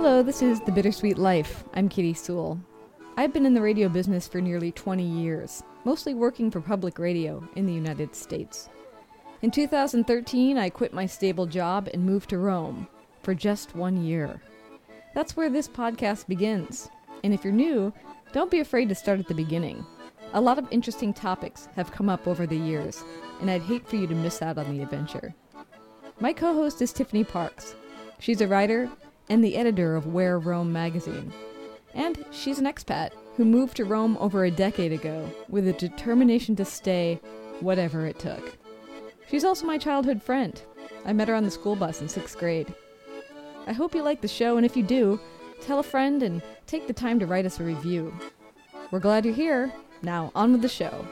Hello, this is The Bittersweet Life. I'm Katy Sewell. I've been in the radio business for nearly 20 years, mostly working for public radio in the United States. In 2013, I quit my stable job and moved to Rome for just one year. That's where this podcast begins. And if you're new, don't be afraid to start at the beginning. A lot of interesting topics have come up over the years, and I'd hate for you to miss out on the adventure. My co host is Tiffany Parks. She's a writer and the editor of Where Rome magazine. And she's an expat who moved to Rome over a decade ago with a determination to stay whatever it took. She's also my childhood friend. I met her on the school bus in sixth grade. I hope you like the show, and if you do, tell a friend and take the time to write us a review. We're glad you're here. Now, on with the show.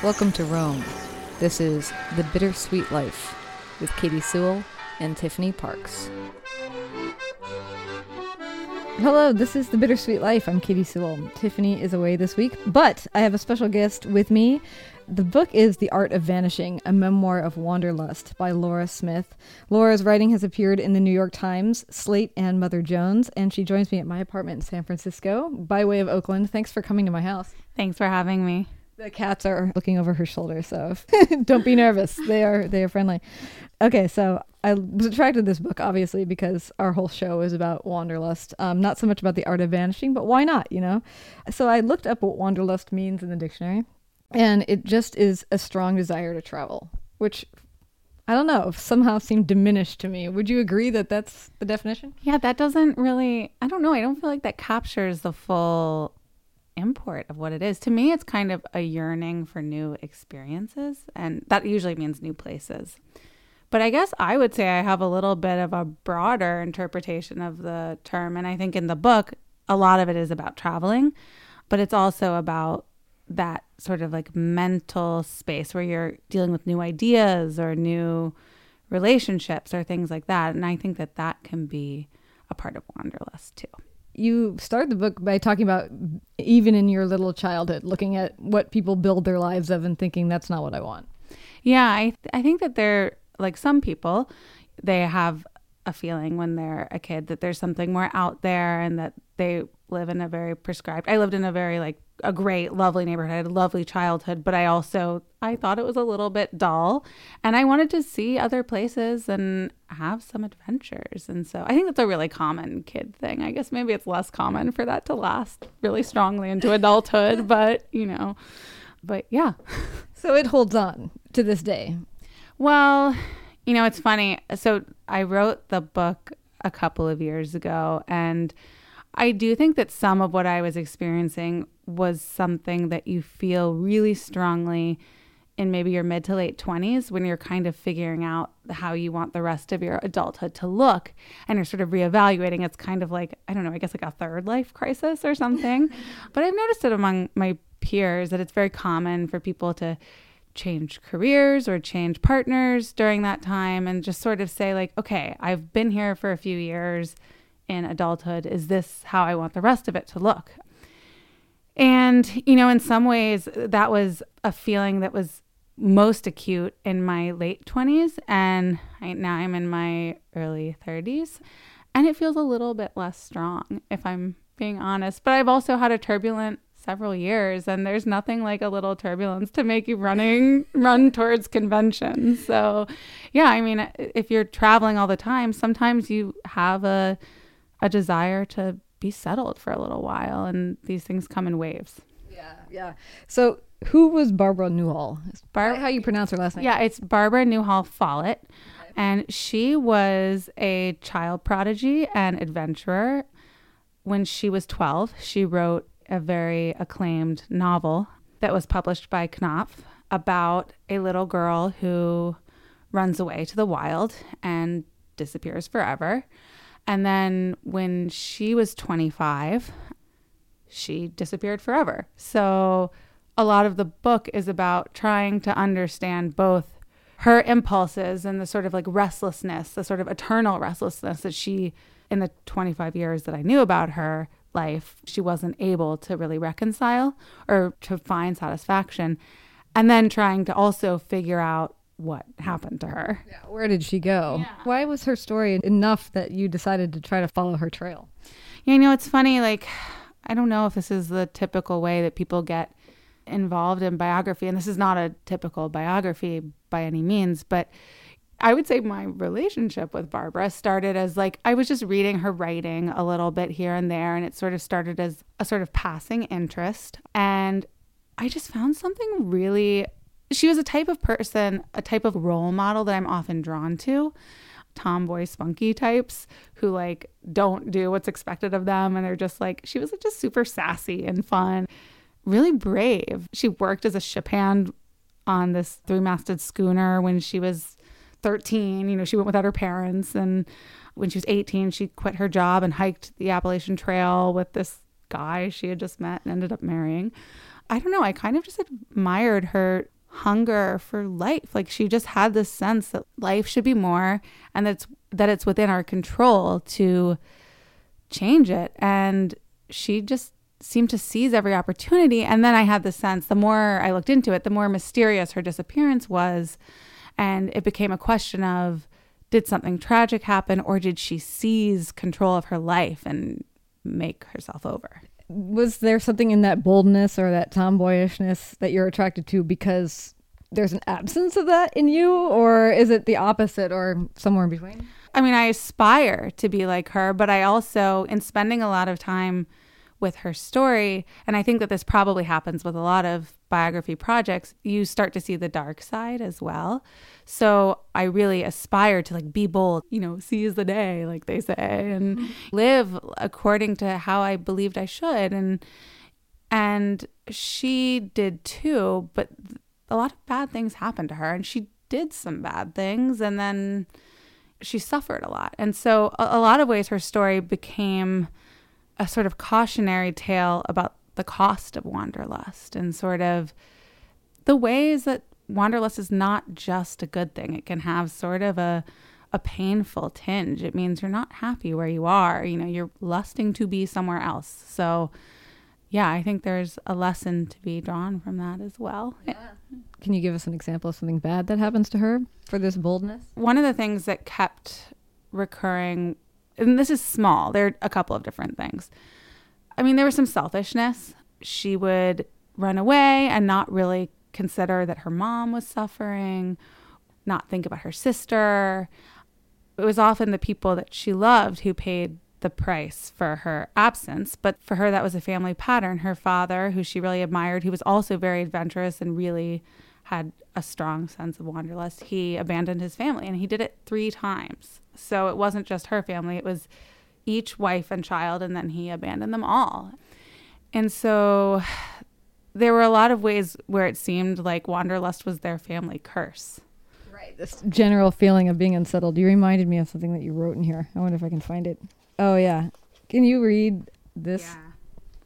Welcome to Rome. This is The Bittersweet Life with Katy Sewell and Tiffany Parks. Hello, this is The Bittersweet Life. I'm Katy Sewell. Tiffany is away this week, but I have a special guest with me. The book is The Art of Vanishing, a memoir of wanderlust by Laura Smith. Laura's writing has appeared in the New York Times, Slate, and Mother Jones, and she joins me at my apartment in San Francisco by way of Oakland. Thanks for coming to my house. Thanks for having me. The cats are looking over her shoulder, so don't be nervous. They are they are friendly. Okay, so I was attracted to this book obviously because our whole show is about wanderlust. Um, not so much about the art of vanishing, but why not? You know. So I looked up what wanderlust means in the dictionary, and it just is a strong desire to travel, which I don't know somehow seemed diminished to me. Would you agree that that's the definition? Yeah, that doesn't really. I don't know. I don't feel like that captures the full import of what it is. To me, it's kind of a yearning for new experiences, and that usually means new places. But I guess I would say I have a little bit of a broader interpretation of the term. And I think in the book, a lot of it is about traveling, but it's also about that sort of like mental space where you're dealing with new ideas or new relationships or things like that. And I think that that can be a part of Wanderlust too you start the book by talking about even in your little childhood, looking at what people build their lives of and thinking that's not what I want. Yeah, I th- I think that they're like some people, they have a feeling when they're a kid that there's something more out there and that they live in a very prescribed. I lived in a very like a great, lovely neighborhood. A lovely childhood, but I also I thought it was a little bit dull, and I wanted to see other places and have some adventures. And so I think that's a really common kid thing. I guess maybe it's less common for that to last really strongly into adulthood, but you know, but yeah. So it holds on to this day. Well, you know, it's funny. So I wrote the book a couple of years ago, and I do think that some of what I was experiencing was something that you feel really strongly in maybe your mid to late 20s when you're kind of figuring out how you want the rest of your adulthood to look and you're sort of reevaluating. It's kind of like, I don't know, I guess like a third life crisis or something. but I've noticed it among my peers that it's very common for people to change careers or change partners during that time and just sort of say, like, okay, I've been here for a few years in adulthood. Is this how I want the rest of it to look? And, you know, in some ways, that was a feeling that was most acute in my late 20s. And I, now I'm in my early 30s. And it feels a little bit less strong, if I'm being honest. But I've also had a turbulent several years and there's nothing like a little turbulence to make you running run towards conventions so yeah i mean if you're traveling all the time sometimes you have a a desire to be settled for a little while and these things come in waves. Yeah yeah. So who was barbara newhall? Bar- how you pronounce her last name? Yeah it's barbara newhall follett okay. and she was a child prodigy and adventurer. When she was 12 she wrote a very acclaimed novel that was published by Knopf about a little girl who runs away to the wild and disappears forever. And then when she was 25, she disappeared forever. So a lot of the book is about trying to understand both her impulses and the sort of like restlessness, the sort of eternal restlessness that she, in the 25 years that I knew about her, life, she wasn't able to really reconcile or to find satisfaction. And then trying to also figure out what happened to her. Yeah, where did she go? Yeah. Why was her story enough that you decided to try to follow her trail? Yeah, you know, it's funny. Like, I don't know if this is the typical way that people get involved in biography. And this is not a typical biography by any means, but I would say my relationship with Barbara started as like I was just reading her writing a little bit here and there, and it sort of started as a sort of passing interest. And I just found something really she was a type of person, a type of role model that I'm often drawn to. Tomboy, spunky types who like don't do what's expected of them. And they're just like, she was just super sassy and fun, really brave. She worked as a ship hand on this three masted schooner when she was 13. You know, she went without her parents. And when she was 18, she quit her job and hiked the Appalachian Trail with this guy she had just met and ended up marrying. I don't know. I kind of just admired her hunger for life. Like she just had this sense that life should be more and that's that it's within our control to change it. And she just seemed to seize every opportunity. And then I had the sense the more I looked into it, the more mysterious her disappearance was. And it became a question of did something tragic happen or did she seize control of her life and make herself over? Was there something in that boldness or that tomboyishness that you're attracted to because there's an absence of that in you or is it the opposite or somewhere in between? I mean i aspire to be like her but i also in spending a lot of time with her story. And I think that this probably happens with a lot of biography projects. You start to see the dark side as well. So I really aspire to like be bold, you know, seize the day, like they say, and mm-hmm. live according to how I believed I should. And and she did too, but a lot of bad things happened to her and she did some bad things and then she suffered a lot. And so a, a lot of ways her story became a sort of cautionary tale about the cost of wanderlust and sort of the ways that wanderlust is not just a good thing. It can have sort of a a painful tinge. It means you're not happy where you are. You know, you're lusting to be somewhere else. So, yeah, I think there's a lesson to be drawn from that as well. Yeah. Can you give us an example of something bad that happens to her for this boldness? One of the things that kept recurring and this is small. There are a couple of different things. I mean, there was some selfishness. She would run away and not really consider that her mom was suffering, not think about her sister. It was often the people that she loved who paid the price for her absence. But for her, that was a family pattern. Her father, who she really admired, who was also very adventurous and really had a strong sense of wanderlust, he abandoned his family and he did it three times. So it wasn't just her family, it was each wife and child, and then he abandoned them all. And so there were a lot of ways where it seemed like wanderlust was their family curse. Right. This general feeling of being unsettled. You reminded me of something that you wrote in here. I wonder if I can find it. Oh, yeah. Can you read this? Yeah.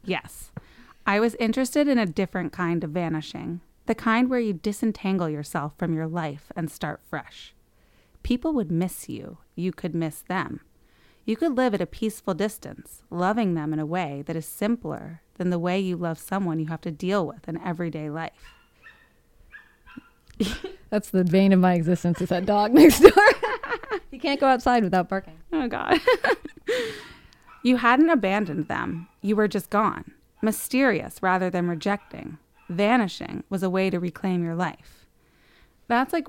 Yes. I was interested in a different kind of vanishing, the kind where you disentangle yourself from your life and start fresh. People would miss you. You could miss them. You could live at a peaceful distance, loving them in a way that is simpler than the way you love someone you have to deal with in everyday life. That's the bane of my existence is that dog next door. he can't go outside without barking. Oh, God. you hadn't abandoned them, you were just gone. Mysterious rather than rejecting. Vanishing was a way to reclaim your life. That's like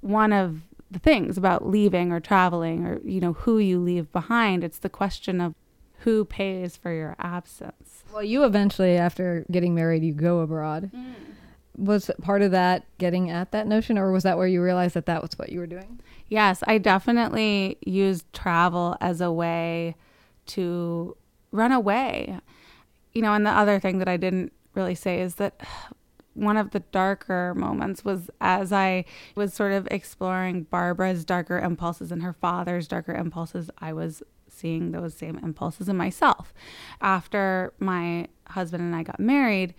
one of the things about leaving or traveling or you know who you leave behind. It's the question of who pays for your absence. Well you eventually after getting married you go abroad. Mm. was part of that getting at that notion or was that where you realized that that was what you were doing? Yes i definitely used travel as a way to run away. You know and the other thing that i didn't really say is that one of the darker moments was as I was sort of exploring Barbara's darker impulses and her father's darker impulses, I was seeing those same impulses in myself. After my husband and I got married,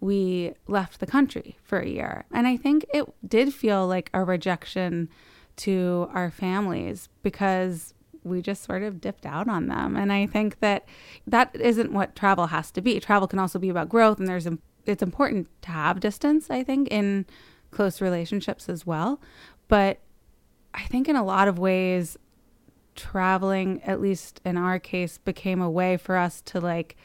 we left the country for a year. And I think it did feel like a rejection to our families because we just sort of dipped out on them. And I think that that isn't what travel has to be. Travel can also be about growth, and there's it's important to have distance. I think in close relationships as well, but I think in a lot of ways, traveling, at least in our case, became a way for us to like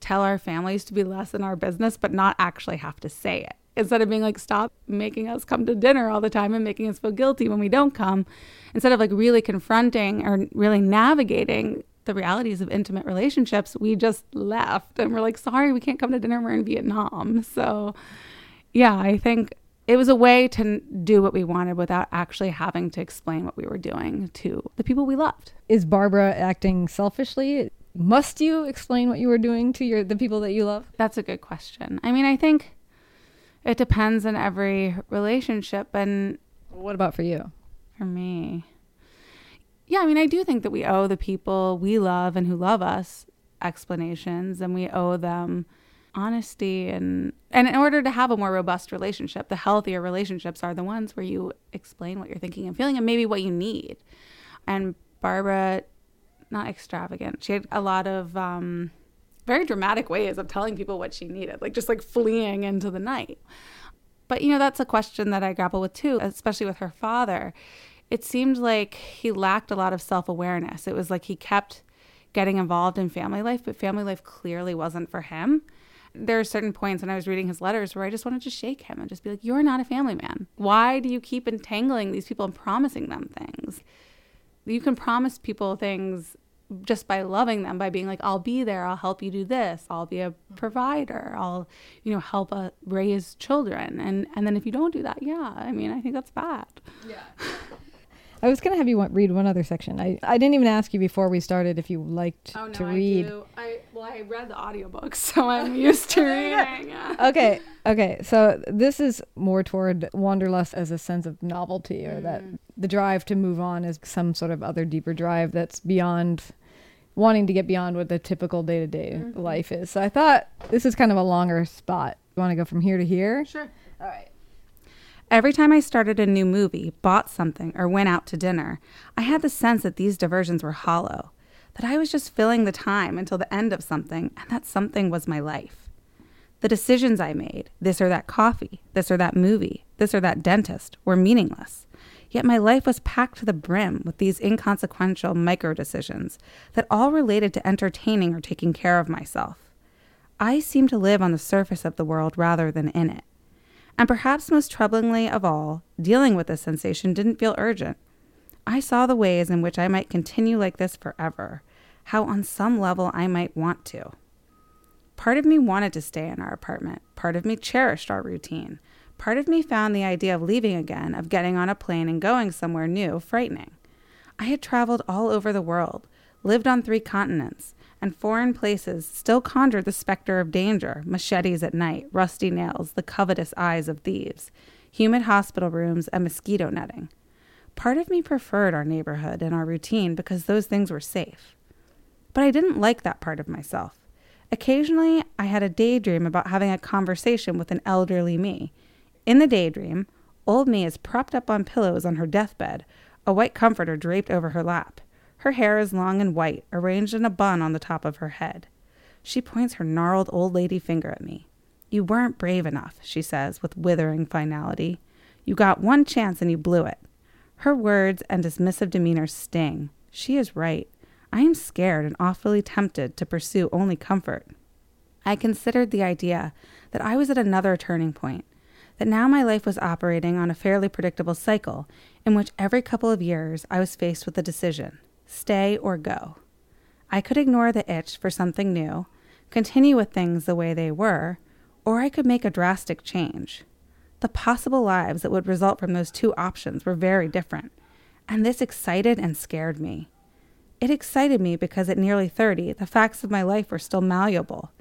tell our families to be less in our business, but not actually have to say it. Instead of being like, stop making us come to dinner all the time and making us feel guilty when we don't come, instead of like really confronting or really navigating the realities of intimate relationships, we just left and we're like, sorry, we can't come to dinner. We're in Vietnam. So, yeah, I think it was a way to do what we wanted without actually having to explain what we were doing to the people we loved. Is Barbara acting selfishly? Must you explain what you were doing to your the people that you love? That's a good question. I mean, I think it depends on every relationship and what about for you? For me. Yeah, I mean, I do think that we owe the people we love and who love us explanations and we owe them honesty and and in order to have a more robust relationship, the healthier relationships are the ones where you explain what you're thinking and feeling and maybe what you need. And Barbara not extravagant. She had a lot of um, very dramatic ways of telling people what she needed, like just like fleeing into the night. But you know, that's a question that I grapple with too, especially with her father. It seemed like he lacked a lot of self awareness. It was like he kept getting involved in family life, but family life clearly wasn't for him. There are certain points when I was reading his letters where I just wanted to shake him and just be like, You're not a family man. Why do you keep entangling these people and promising them things? You can promise people things just by loving them by being like i'll be there i'll help you do this i'll be a provider i'll you know help uh, raise children and and then if you don't do that yeah i mean i think that's bad yeah I was going to have you read one other section. I, I didn't even ask you before we started if you liked oh, no, to read. I do. I well, I read the audiobooks, so I'm used to reading. Yeah. Okay, okay. So this is more toward wanderlust as a sense of novelty, or mm. that the drive to move on is some sort of other deeper drive that's beyond wanting to get beyond what the typical day to day life is. So I thought this is kind of a longer spot. You want to go from here to here? Sure. All right. Every time I started a new movie, bought something, or went out to dinner, I had the sense that these diversions were hollow, that I was just filling the time until the end of something, and that something was my life. The decisions I made, this or that coffee, this or that movie, this or that dentist, were meaningless. Yet my life was packed to the brim with these inconsequential micro decisions that all related to entertaining or taking care of myself. I seemed to live on the surface of the world rather than in it. And perhaps most troublingly of all, dealing with this sensation didn't feel urgent. I saw the ways in which I might continue like this forever, how on some level I might want to. Part of me wanted to stay in our apartment, part of me cherished our routine. Part of me found the idea of leaving again, of getting on a plane and going somewhere new, frightening. I had traveled all over the world, lived on three continents, and foreign places still conjured the specter of danger machetes at night, rusty nails, the covetous eyes of thieves, humid hospital rooms, and mosquito netting. Part of me preferred our neighborhood and our routine because those things were safe. But I didn't like that part of myself. Occasionally, I had a daydream about having a conversation with an elderly me in the daydream, old me is propped up on pillows on her deathbed, a white comforter draped over her lap. Her hair is long and white, arranged in a bun on the top of her head. She points her gnarled old lady finger at me. You weren't brave enough, she says with withering finality. You got one chance and you blew it. Her words and dismissive demeanor sting. She is right. I am scared and awfully tempted to pursue only comfort. I considered the idea that I was at another turning point, that now my life was operating on a fairly predictable cycle in which every couple of years I was faced with a decision stay or go. I could ignore the itch for something new, continue with things the way they were, or I could make a drastic change. The possible lives that would result from those two options were very different, and this excited and scared me. It excited me because at nearly 30, the facts of my life were still malleable.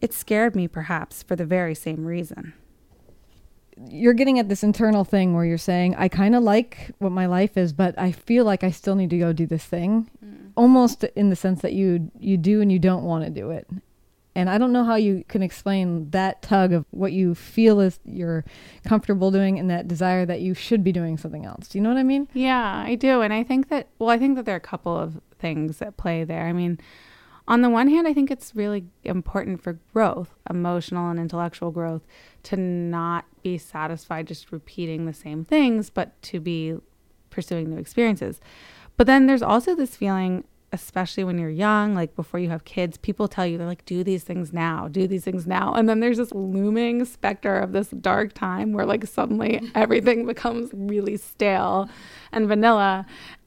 It scared me, perhaps, for the very same reason you're getting at this internal thing where you're saying, I kind of like what my life is, but I feel like I still need to go do this thing. Mm. Almost in the sense that you you do and you don't want to do it. And I don't know how you can explain that tug of what you feel is you're comfortable doing and that desire that you should be doing something else. Do you know what I mean? Yeah, I do. And I think that, well, I think that there are a couple of things at play there. I mean, on the one hand, I think it's really important for growth, emotional and intellectual growth, to not be satisfied just repeating the same things, but to be pursuing new experiences. But then there's also this feeling, especially when you're young, like before you have kids, people tell you, they're like, do these things now, do these things now. And then there's this looming specter of this dark time where like suddenly everything becomes really stale and vanilla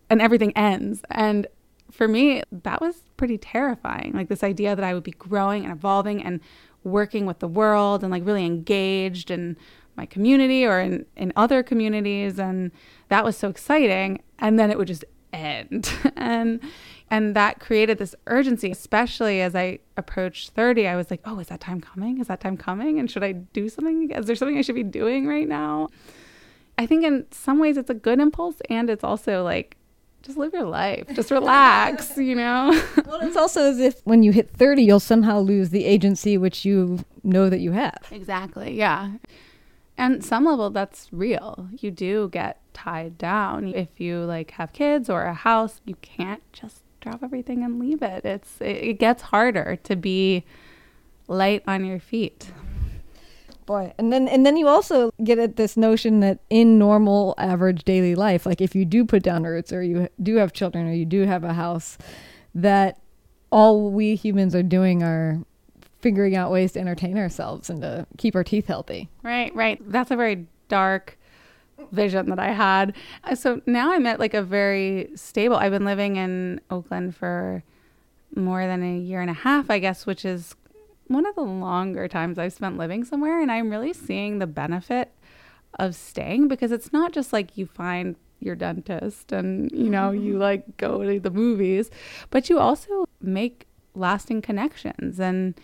and everything ends. And for me, that was pretty terrifying. Like this idea that I would be growing and evolving and working with the world and like really engaged in my community or in, in other communities. And that was so exciting. And then it would just end. and and that created this urgency, especially as I approached 30. I was like, oh, is that time coming? Is that time coming? And should I do something? Is there something I should be doing right now? I think in some ways it's a good impulse and it's also like just live your life. Just relax, you know? well, it's also as if when you hit 30, you'll somehow lose the agency which you know that you have. Exactly. Yeah. And some level that's real. You do get tied down. If you like have kids or a house, you can't just drop everything and leave it. It's it, it gets harder to be light on your feet boy and then and then you also get at this notion that in normal average daily life like if you do put down roots or you do have children or you do have a house that all we humans are doing are figuring out ways to entertain ourselves and to keep our teeth healthy. Right right. That's a very dark vision that i had. Uh, so now i'm at like a very stable i've been living in oakland for more than a year and a half i guess which is one of the longer times I've spent living somewhere, and I'm really seeing the benefit of staying because it's not just like you find your dentist and you know you mm-hmm. like go to the movies, but you also make lasting connections and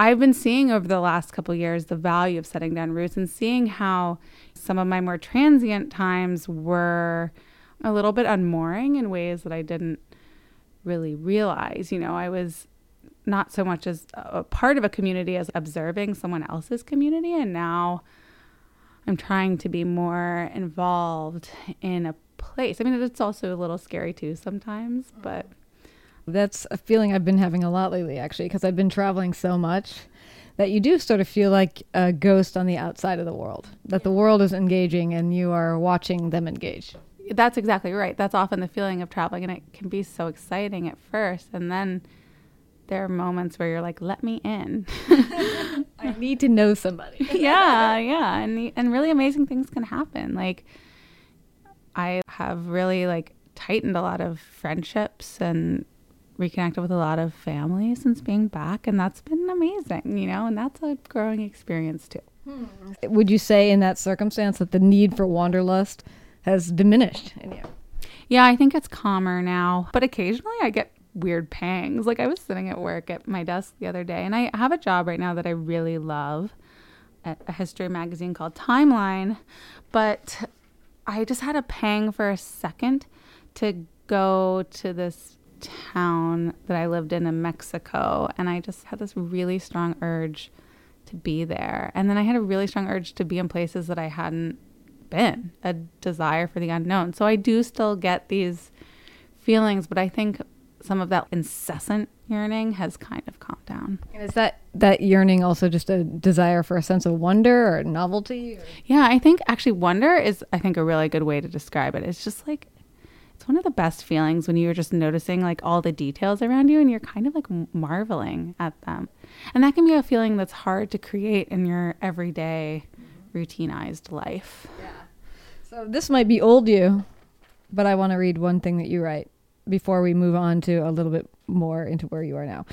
I've been seeing over the last couple years the value of setting down roots and seeing how some of my more transient times were a little bit unmooring in ways that I didn't really realize. You know, I was not so much as a part of a community as observing someone else's community. And now I'm trying to be more involved in a place. I mean, it's also a little scary too sometimes, but. That's a feeling I've been having a lot lately, actually, because I've been traveling so much that you do sort of feel like a ghost on the outside of the world, that the world is engaging and you are watching them engage. That's exactly right. That's often the feeling of traveling, and it can be so exciting at first. And then there are moments where you're like, let me in. I need to know somebody. yeah, yeah. And, and really amazing things can happen. Like, I have really like tightened a lot of friendships and reconnected with a lot of family since being back. And that's been amazing, you know, and that's a growing experience too. Hmm. Would you say in that circumstance that the need for wanderlust has diminished in you? Yeah, I think it's calmer now. But occasionally I get weird pangs. Like I was sitting at work at my desk the other day, and I have a job right now that I really love at a history magazine called Timeline, but I just had a pang for a second to go to this town that I lived in in Mexico, and I just had this really strong urge to be there. And then I had a really strong urge to be in places that I hadn't been, a desire for the unknown. So I do still get these feelings, but I think some of that incessant yearning has kind of calmed down. And is that that yearning also just a desire for a sense of wonder or novelty? Or? Yeah, I think actually wonder is I think a really good way to describe it. It's just like it's one of the best feelings when you're just noticing like all the details around you and you're kind of like marveling at them. And that can be a feeling that's hard to create in your everyday routinized life. Yeah. So this might be old you, but I want to read one thing that you write before we move on to a little bit more into where you are now.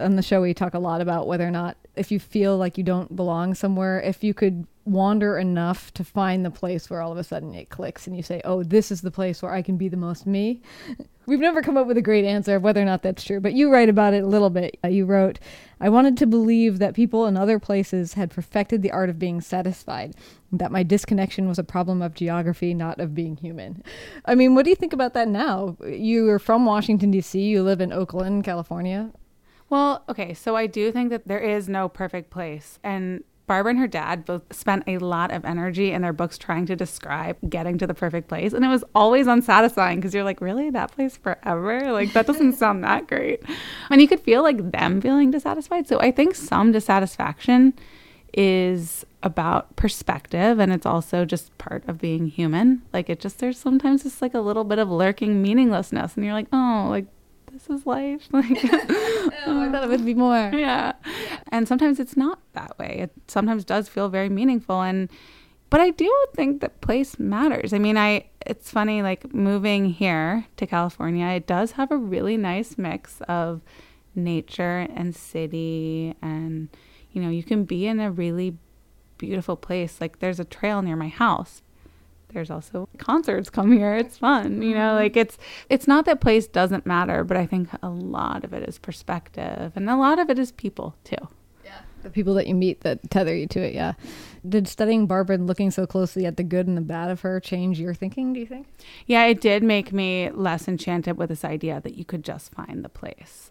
On the show, we talk a lot about whether or not, if you feel like you don't belong somewhere, if you could wander enough to find the place where all of a sudden it clicks and you say, oh, this is the place where I can be the most me. We've never come up with a great answer of whether or not that's true, but you write about it a little bit. Uh, you wrote, I wanted to believe that people in other places had perfected the art of being satisfied, that my disconnection was a problem of geography, not of being human. I mean, what do you think about that now? You are from Washington, D.C., you live in Oakland, California. Well, okay, so I do think that there is no perfect place. And Barbara and her dad both spent a lot of energy in their books trying to describe getting to the perfect place. And it was always unsatisfying because you're like, really? That place forever? Like, that doesn't sound that great. And you could feel like them feeling dissatisfied. So I think some dissatisfaction is about perspective and it's also just part of being human. Like, it just, there's sometimes just like a little bit of lurking meaninglessness. And you're like, oh, like, this is life. Like, oh, I um, thought it would be more. Yeah. And sometimes it's not that way. It sometimes does feel very meaningful. And, but I do think that place matters. I mean, I, it's funny, like moving here to California, it does have a really nice mix of nature and city. And, you know, you can be in a really beautiful place. Like, there's a trail near my house, there's also concerts come here. It's fun you know mm-hmm. like it's it's not that place doesn't matter but i think a lot of it is perspective and a lot of it is people too. Yeah. The people that you meet that tether you to it yeah. Did studying barbara and looking so closely at the good and the bad of her change your thinking do you think? Yeah it did make me less enchanted with this idea that you could just find the place.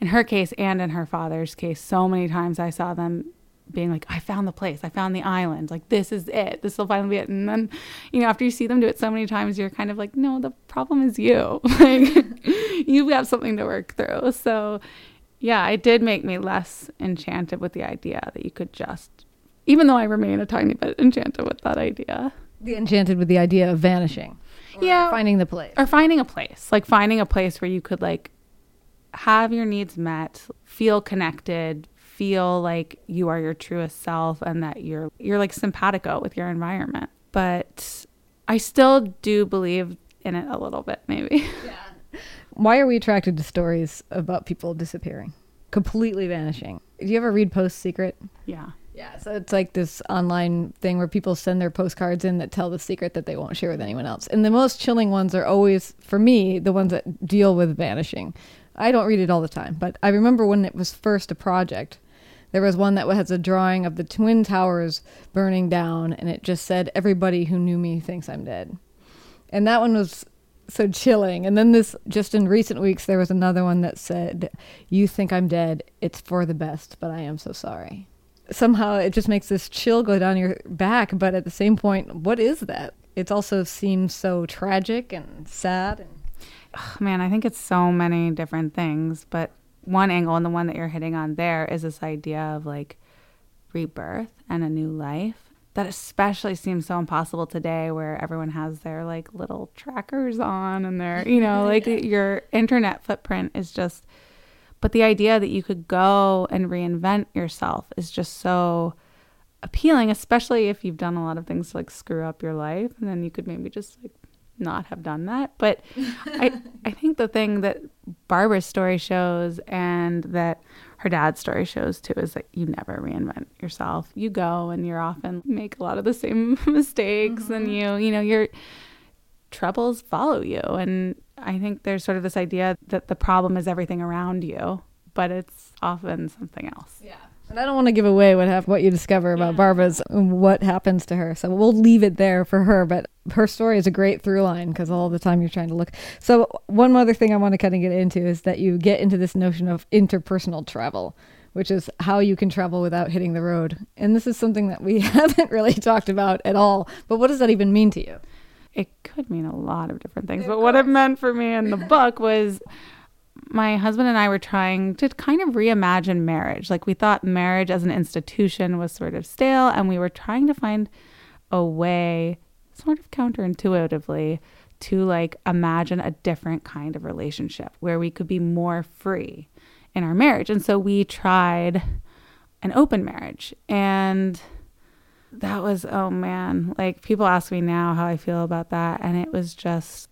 In her case and in her father's case so many times i saw them being like, I found the place, I found the island, like this is it, this will finally be it. And then, you know, after you see them do it so many times, you're kind of like, no, the problem is you. like you have something to work through. So yeah, it did make me less enchanted with the idea that you could just, even though I remain a tiny bit enchanted with that idea. The enchanted with the idea of vanishing. yeah. Finding the place. Or finding a place. Like finding a place where you could like have your needs met, feel connected, feel like you are your truest self and that you're you're like simpatico with your environment. But I still do believe in it a little bit, maybe. Yeah. Why are we attracted to stories about people disappearing, completely vanishing? Do you ever read Post Secret? Yeah. Yeah, so it's like this online thing where people send their postcards in that tell the secret that they won't share with anyone else. And the most chilling ones are always, for me, the ones that deal with vanishing. I don't read it all the time, but I remember when it was first a project, there was one that has a drawing of the Twin Towers burning down, and it just said, Everybody who knew me thinks I'm dead. And that one was so chilling. And then this, just in recent weeks, there was another one that said, You think I'm dead. It's for the best, but I am so sorry. Somehow it just makes this chill go down your back, but at the same point, what is that? It also seems so tragic and sad. And oh, man, I think it's so many different things, but one angle and the one that you're hitting on there is this idea of like rebirth and a new life that especially seems so impossible today where everyone has their like little trackers on and their you know like your internet footprint is just but the idea that you could go and reinvent yourself is just so appealing especially if you've done a lot of things to like screw up your life and then you could maybe just like not have done that. But I I think the thing that Barbara's story shows and that her dad's story shows too is that you never reinvent yourself. You go and you're often make a lot of the same mistakes mm-hmm. and you, you know, your troubles follow you. And I think there's sort of this idea that the problem is everything around you, but it's often something else. Yeah. And I don't want to give away what hap- what you discover about yeah. Barbara's um, what happens to her. So we'll leave it there for her. But her story is a great through line because all the time you're trying to look. So one other thing I want to kind of get into is that you get into this notion of interpersonal travel, which is how you can travel without hitting the road. And this is something that we haven't really talked about at all. But what does that even mean to you? It could mean a lot of different things. But what it meant for me in the book was my husband and I were trying to kind of reimagine marriage. Like we thought marriage as an institution was sort of stale, and we were trying to find a way, sort of counterintuitively, to like imagine a different kind of relationship where we could be more free in our marriage. And so we tried an open marriage. And that was, oh man, like people ask me now how I feel about that. And it was just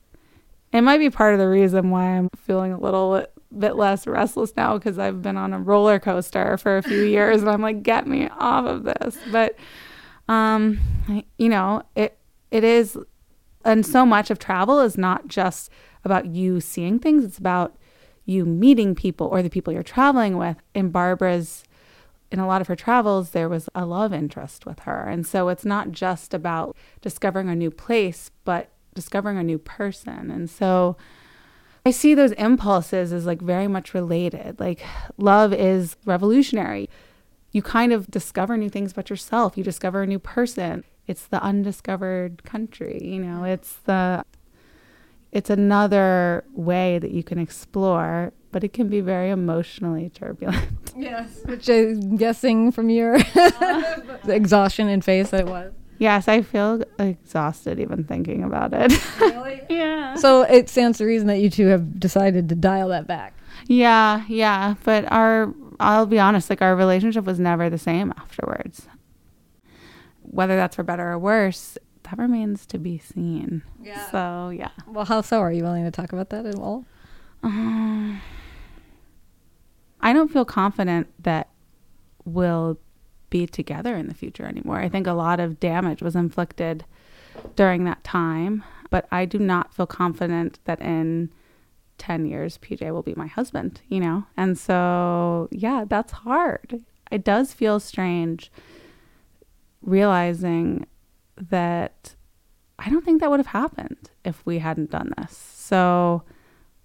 it might be part of the reason why I'm feeling a little bit less restless now because I've been on a roller coaster for a few years and I'm like, get me off of this. But, um, you know, it it is, and so much of travel is not just about you seeing things; it's about you meeting people or the people you're traveling with. In Barbara's, in a lot of her travels, there was a love interest with her, and so it's not just about discovering a new place, but discovering a new person. And so I see those impulses as like very much related. Like love is revolutionary. You kind of discover new things about yourself. You discover a new person. It's the undiscovered country, you know. Mm-hmm. It's the it's another way that you can explore, but it can be very emotionally turbulent. Yes. Which I'm guessing from your uh-huh. exhaustion and face that it was. Yes, I feel exhausted even thinking about it. Really? yeah. So it stands to reason that you two have decided to dial that back. Yeah, yeah. But our, I'll be honest, like our relationship was never the same afterwards. Whether that's for better or worse, that remains to be seen. Yeah. So, yeah. Well, how so? Are you willing to talk about that at all? Um, I don't feel confident that we'll be together in the future anymore. I think a lot of damage was inflicted during that time, but I do not feel confident that in 10 years PJ will be my husband, you know? And so, yeah, that's hard. It does feel strange realizing that I don't think that would have happened if we hadn't done this. So,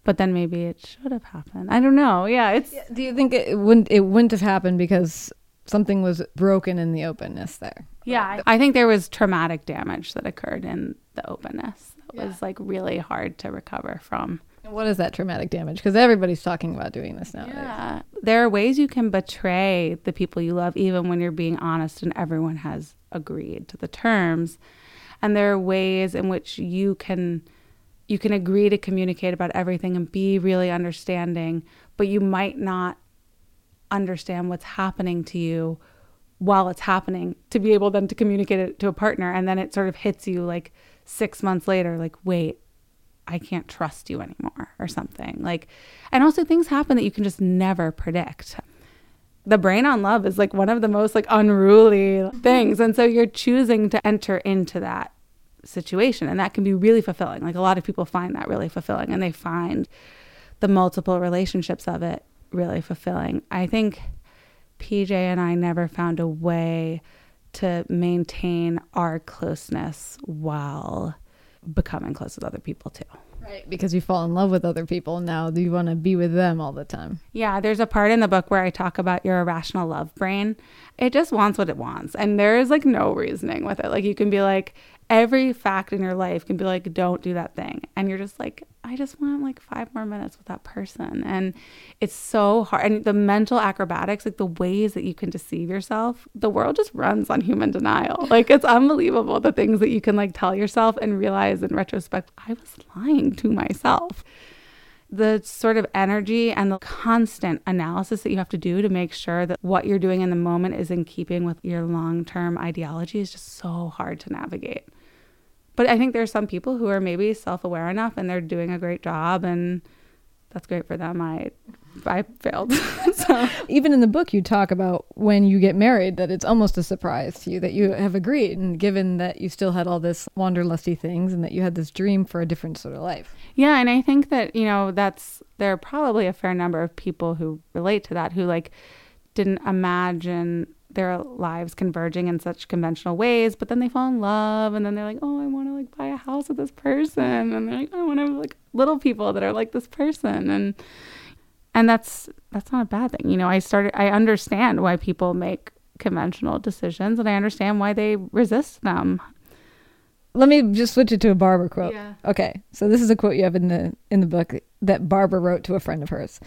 but then maybe it should have happened. I don't know. Yeah, it's Do you think it wouldn't it wouldn't have happened because something was broken in the openness there? yeah. I think there was traumatic damage that occurred in the openness. That Yeah. was like really hard to recover from. What is that traumatic damage? Because everybody's talking about doing this nowadays. Yeah. There are ways you can betray the people you love even when you're being honest and everyone has agreed to the terms. And there are ways in which you can you can agree to communicate about everything and be really understanding, but you might not understand what's happening to you while it's happening to be able then to communicate it to a partner and then it sort of hits you like 6 months later like wait I can't trust you anymore or something. Like, and also things happen that you can just never predict. The brain on love is like one of the most like unruly things. And so you're choosing to enter into that situation. And that can be really fulfilling. Like a lot of people find that really fulfilling and they find the multiple relationships of it really fulfilling. I think PJ and I never found a way to maintain our closeness while becoming close with other people too. Right. Because you fall in love with other people now you want to be with them all the time. Yeah, there's a part in the book where I talk about your irrational love brain. It just wants what it wants. And there is like no reasoning with it. Like you can be like, every fact in your life can be like, don't do that thing. And you're just like, I just want like five more minutes with that person. And it's so hard. And the mental acrobatics, like the ways that you can deceive yourself, the world just runs on human denial. Like it's unbelievable the things that you can like tell yourself and realize in retrospect, I was lying to myself the sort of energy and the constant analysis that you have to do to make sure that what you're doing in the moment is in keeping with your long term ideology is just so hard to navigate. But I think there's some people who are maybe self aware enough and they're doing a great job, and that's great for them. I, I failed. so. Even in the book, you talk about when you get married that it's almost a surprise to you that you have agreed, and given that you still had all this wanderlusty things and that you had this dream for a different sort of life. Yeah, and I think that, you know, that's there are probably a fair number of people who relate to that who like didn't imagine their lives converging in such conventional ways, but then they fall in love and then they're like, "Oh, I want to like buy a house with this person." And they're like, "I want to have like little people that are like this person." And and that's that's not a bad thing. You know, I started I understand why people make conventional decisions and I understand why they resist them. Let me just switch it to a Barbara quote. Yeah. Okay, so this is a quote you have in the in the book that Barbara wrote to a friend of hers.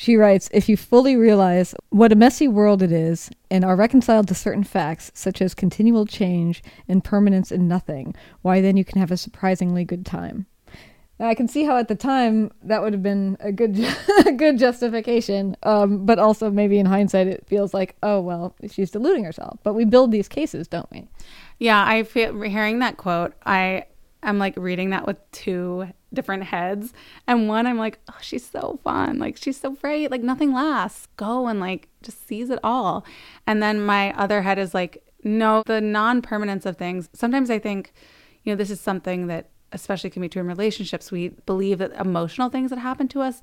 She writes, "If you fully realize what a messy world it is and are reconciled to certain facts such as continual change and permanence in nothing, why then you can have a surprisingly good time." Now, I can see how at the time that would have been a good a good justification, um, but also maybe in hindsight it feels like, oh well, she's deluding herself. But we build these cases, don't we? Yeah, I feel hearing that quote, I am like reading that with two different heads. And one I'm like, oh, she's so fun. Like she's so great. Like nothing lasts. Go and like just seize it all. And then my other head is like, no, the non-permanence of things. Sometimes I think, you know, this is something that especially can be true in relationships. We believe that emotional things that happen to us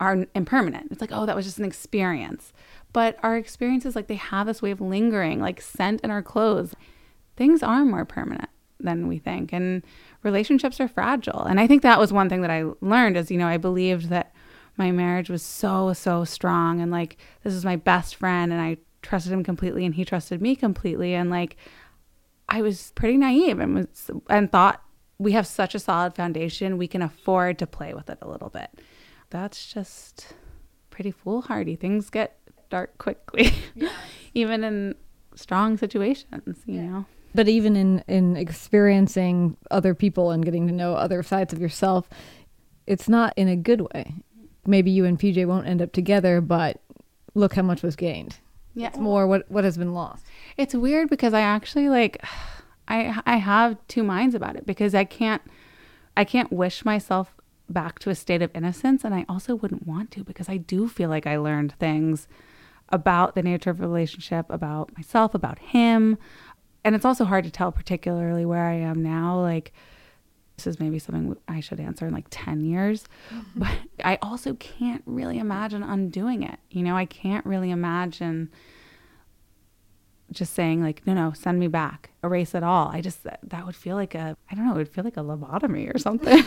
are impermanent. It's like, oh, that was just an experience. But our experiences, like, they have this way of lingering, like scent in our clothes. Things are more permanent. Than we think. And relationships are fragile. And I think that was one thing that I learned is, you know, I believed that my marriage was so, so strong and like this is my best friend and I trusted him completely and he trusted me completely. And like I was pretty naive and was and thought we have such a solid foundation, we can afford to play with it a little bit. That's just pretty foolhardy. Things get dark quickly, yeah. even in strong situations, you yeah. know. But even in in experiencing other people and getting to know other sides of yourself, it's not in a good way. Maybe you and PJ won't end up together, but look how much was gained. Yeah. It's more what what has been lost. It's weird because I actually like I I have two minds about it because I can't I can't wish myself back to a state of innocence and I also wouldn't want to because I do feel like I learned things about the nature of a relationship, about myself, about him. And it's also hard to tell particularly where I am now like this is maybe something I should answer in like 10 years. Mm-hmm. But I also can't really imagine undoing it. You know, I can't really imagine just saying like no no send me back. Erase it all. I just that would feel like a i don't know it would feel like a lobotomy or something.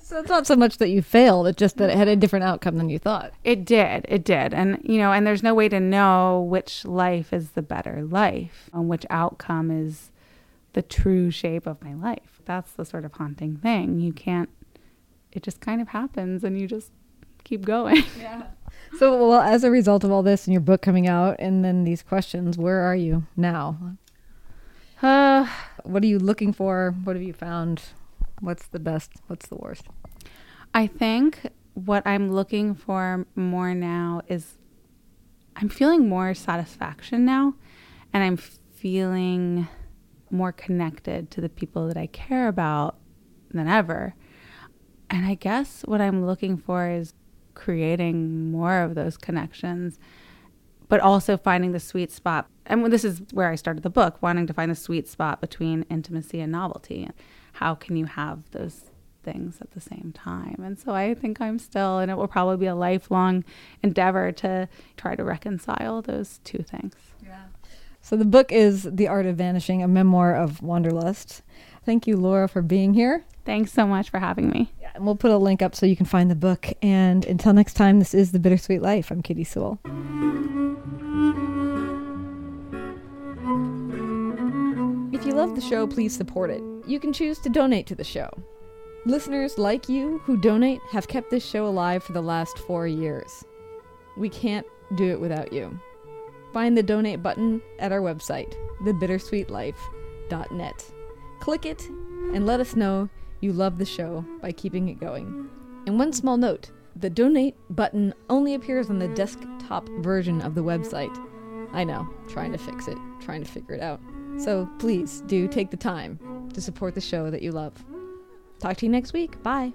So it's not so much that you failed it's just that it had a different outcome than you thought. It did it did. And you know and there's no way to know which life is the better life and which outcome is the true shape of my life. That's the sort of haunting thing. You can't it just kind of happens and you just keep going. Yeah so, well, as a result of all this and your book coming out, and then these questions, where are you now? Uh, what are you looking for? What have you found? What's the best? What's the worst? I think what I'm looking for more now is I'm feeling more satisfaction now, and I'm feeling more connected to the people that I care about than ever. And I guess what I'm looking for is creating more of those connections, but also finding the sweet spot. And this is where I started the book, wanting to find the sweet spot between intimacy and novelty. How can you have those things at the same time? And so I think I'm still, and it will probably be a lifelong endeavor to try to reconcile those two things. Yeah. So the book is The Art of Vanishing, a memoir of wanderlust. Thank you, Laura, for being here. Thanks so much for having me. And we'll put a link up so you can find the book. And until next time, this is The Bittersweet Life. I'm Katy Sewell. If you love the show, please support it. You can choose to donate to the show. Listeners like you who donate have kept this show alive for the last four years. We can't do it without you. Find the donate button at our website, thebittersweetlife.net. Click it and let us know you love the show by keeping it going. And one small note the donate button only appears on the desktop version of the website. I know, trying to fix it, trying to figure it out. So please do take the time to support the show that you love. Talk to you next week. Bye.